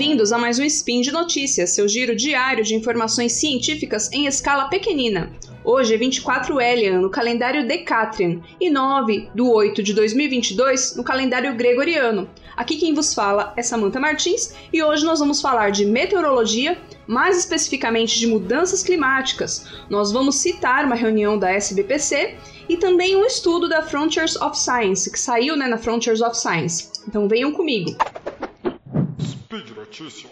bem-vindos a mais um Spin de Notícias, seu giro diário de informações científicas em escala pequenina. Hoje é 24 Elian no calendário Decatrian e 9 do 8 de 2022 no calendário Gregoriano. Aqui quem vos fala é Samantha Martins e hoje nós vamos falar de meteorologia, mais especificamente de mudanças climáticas. Nós vamos citar uma reunião da SBPC e também um estudo da Frontiers of Science, que saiu né, na Frontiers of Science. Então venham comigo. Notícias.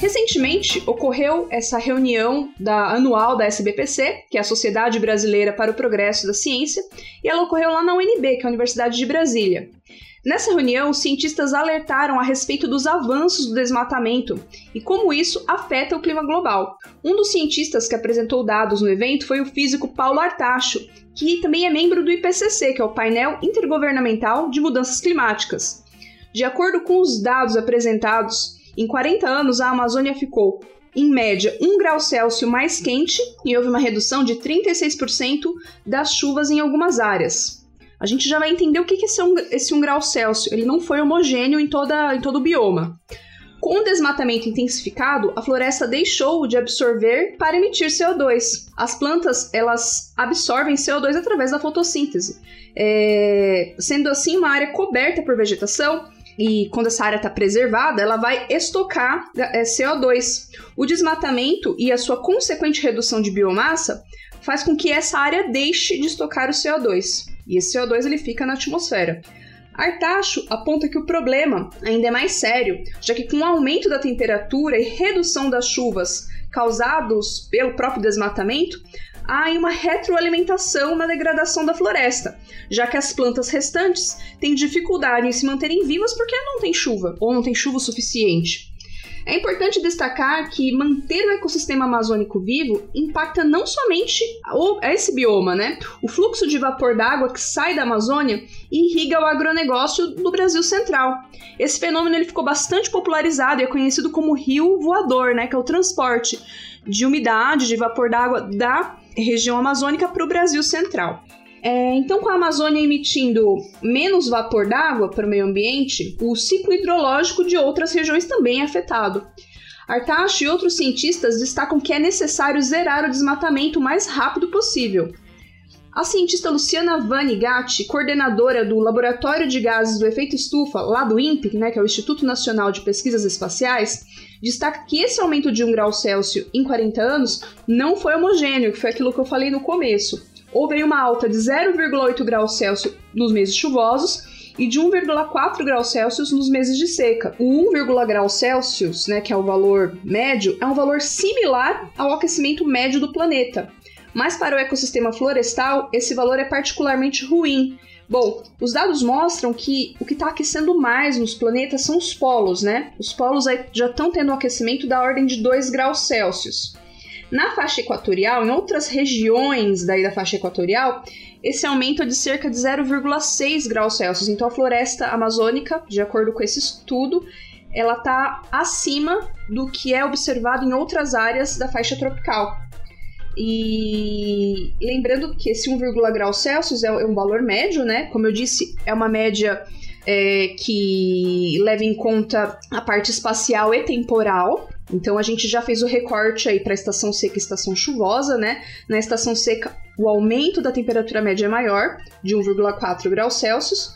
Recentemente ocorreu essa reunião da anual da SBPC, que é a Sociedade Brasileira para o Progresso da Ciência, e ela ocorreu lá na UNB, que é a Universidade de Brasília. Nessa reunião, os cientistas alertaram a respeito dos avanços do desmatamento e como isso afeta o clima global. Um dos cientistas que apresentou dados no evento foi o físico Paulo Artacho, que também é membro do IPCC, que é o Painel Intergovernamental de Mudanças Climáticas. De acordo com os dados apresentados, em 40 anos a Amazônia ficou em média 1 grau Celsius mais quente e houve uma redução de 36% das chuvas em algumas áreas a gente já vai entender o que é esse 1, esse 1 grau Celsius. Ele não foi homogêneo em, toda, em todo o bioma. Com o desmatamento intensificado, a floresta deixou de absorver para emitir CO2. As plantas elas absorvem CO2 através da fotossíntese, é, sendo assim uma área coberta por vegetação. E quando essa área está preservada, ela vai estocar é, CO2. O desmatamento e a sua consequente redução de biomassa faz com que essa área deixe de estocar o CO2 e esse CO2 ele fica na atmosfera. Artacho aponta que o problema ainda é mais sério, já que com o aumento da temperatura e redução das chuvas causados pelo próprio desmatamento, há uma retroalimentação na degradação da floresta, já que as plantas restantes têm dificuldade em se manterem vivas porque não tem chuva ou não tem chuva o suficiente. É importante destacar que manter o ecossistema amazônico vivo impacta não somente esse bioma, né? O fluxo de vapor d'água que sai da Amazônia irriga o agronegócio do Brasil Central. Esse fenômeno ele ficou bastante popularizado e é conhecido como rio voador, né? Que é o transporte de umidade, de vapor d'água da região amazônica para o Brasil Central. É, então, com a Amazônia emitindo menos vapor d'água para o meio ambiente, o ciclo hidrológico de outras regiões também é afetado. Artacho e outros cientistas destacam que é necessário zerar o desmatamento o mais rápido possível. A cientista Luciana Vani Gatti, coordenadora do Laboratório de Gases do Efeito Estufa, lá do INPE, né, que é o Instituto Nacional de Pesquisas Espaciais, destaca que esse aumento de 1 grau Celsius em 40 anos não foi homogêneo, que foi aquilo que eu falei no começo houve uma alta de 0,8 graus Celsius nos meses chuvosos e de 1,4 graus Celsius nos meses de seca. O 1, graus Celsius, né, que é o valor médio, é um valor similar ao aquecimento médio do planeta. Mas para o ecossistema florestal, esse valor é particularmente ruim. Bom, os dados mostram que o que está aquecendo mais nos planetas são os polos, né? Os polos já estão tendo um aquecimento da ordem de 2 graus Celsius. Na faixa equatorial, em outras regiões daí da faixa equatorial, esse aumento é de cerca de 0,6 graus Celsius. Então a floresta amazônica, de acordo com esse estudo, ela está acima do que é observado em outras áreas da faixa tropical. E lembrando que esse 1, graus Celsius é, é um valor médio, né? Como eu disse, é uma média é, que leva em conta a parte espacial e temporal. Então a gente já fez o recorte aí para estação seca e estação chuvosa, né? Na estação seca, o aumento da temperatura média é maior, de 1,4 graus Celsius.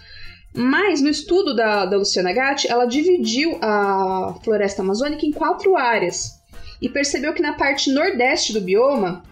Mas no estudo da, da Luciana Gatti, ela dividiu a floresta amazônica em quatro áreas e percebeu que na parte nordeste do bioma,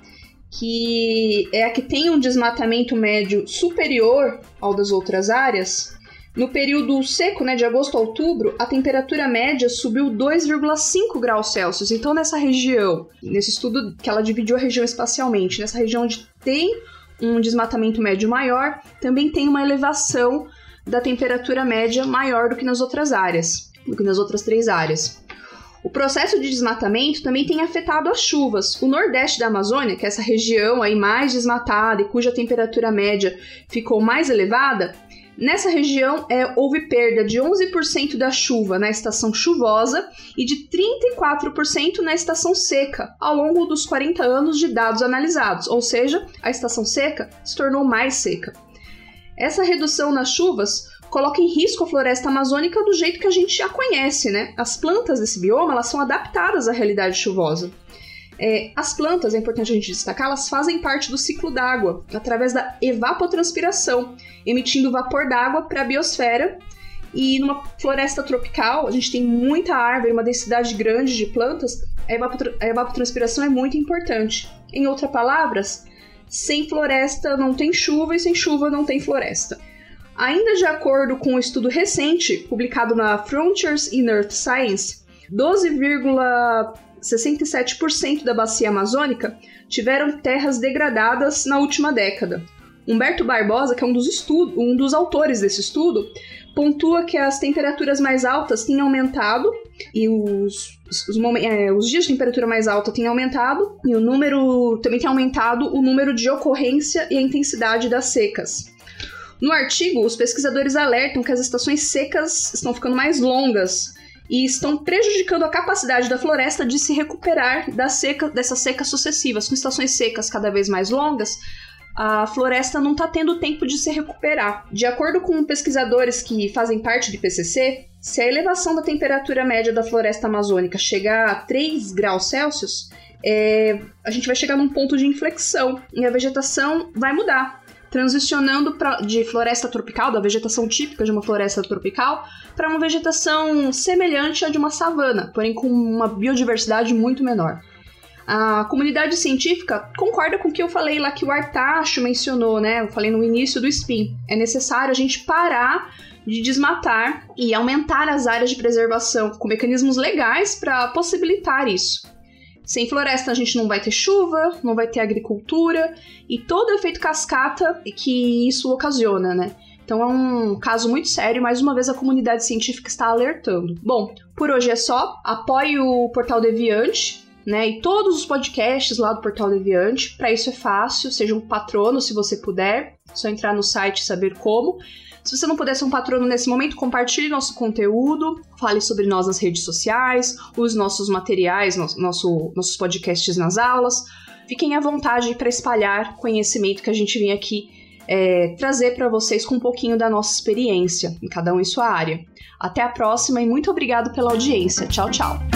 que é a que tem um desmatamento médio superior ao das outras áreas, no período seco, né, de agosto a outubro, a temperatura média subiu 2,5 graus Celsius. Então, nessa região, nesse estudo que ela dividiu a região espacialmente, nessa região onde tem um desmatamento médio maior, também tem uma elevação da temperatura média maior do que nas outras áreas, do que nas outras três áreas. O processo de desmatamento também tem afetado as chuvas. O nordeste da Amazônia, que é essa região aí mais desmatada e cuja temperatura média ficou mais elevada, Nessa região é, houve perda de 11% da chuva na estação chuvosa e de 34% na estação seca ao longo dos 40 anos de dados analisados, ou seja, a estação seca se tornou mais seca. Essa redução nas chuvas coloca em risco a floresta amazônica do jeito que a gente já conhece, né? As plantas desse bioma elas são adaptadas à realidade chuvosa. É, as plantas, é importante a gente destacar, elas fazem parte do ciclo d'água através da evapotranspiração, emitindo vapor d'água para a biosfera. E numa floresta tropical, a gente tem muita árvore, uma densidade grande de plantas, a, evapotr a evapotranspiração é muito importante. Em outras palavras, sem floresta não tem chuva e sem chuva não tem floresta. Ainda de acordo com um estudo recente, publicado na Frontiers in Earth Science, 12,67% da bacia amazônica tiveram terras degradadas na última década. Humberto Barbosa, que é um dos, estudo, um dos autores desse estudo, pontua que as temperaturas mais altas têm aumentado e os, os, os, é, os, dias de temperatura mais alta têm aumentado e o número também tem aumentado o número de ocorrência e a intensidade das secas. No artigo, os pesquisadores alertam que as estações secas estão ficando mais longas e estão prejudicando a capacidade da floresta de se recuperar da seca, dessas secas sucessivas. Com estações secas cada vez mais longas, a floresta não está tendo tempo de se recuperar. De acordo com pesquisadores que fazem parte do IPCC, se a elevação da temperatura média da floresta amazônica chegar a 3 graus Celsius, é, a gente vai chegar num ponto de inflexão e a vegetação vai mudar transicionando pra, de floresta tropical, da vegetação típica de uma floresta tropical, para uma vegetação semelhante à de uma savana, porém com uma biodiversidade muito menor. A comunidade científica concorda com o que eu falei lá que o Artacho mencionou, né? Eu falei no início do SPIN. É necessário a gente parar de desmatar e aumentar as áreas de preservação com mecanismos legais para possibilitar isso. Sem floresta a gente não vai ter chuva, não vai ter agricultura e todo o efeito cascata que isso ocasiona, né? Então é um caso muito sério, mais uma vez a comunidade científica está alertando. Bom, por hoje é só. Apoie o Portal Deviante, né? E todos os podcasts lá do Portal Deviante. Para isso é fácil, seja um patrono se você puder. É só entrar no site e saber como. Se você não puder ser um patrono nesse momento, compartilhe nosso conteúdo, fale sobre nós nas redes sociais, use nossos materiais, nosso nossos podcasts nas aulas. Fiquem à vontade para espalhar conhecimento que a gente vem aqui é, trazer para vocês com um pouquinho da nossa experiência, em cada um em sua área. Até a próxima e muito obrigado pela audiência. Tchau, tchau.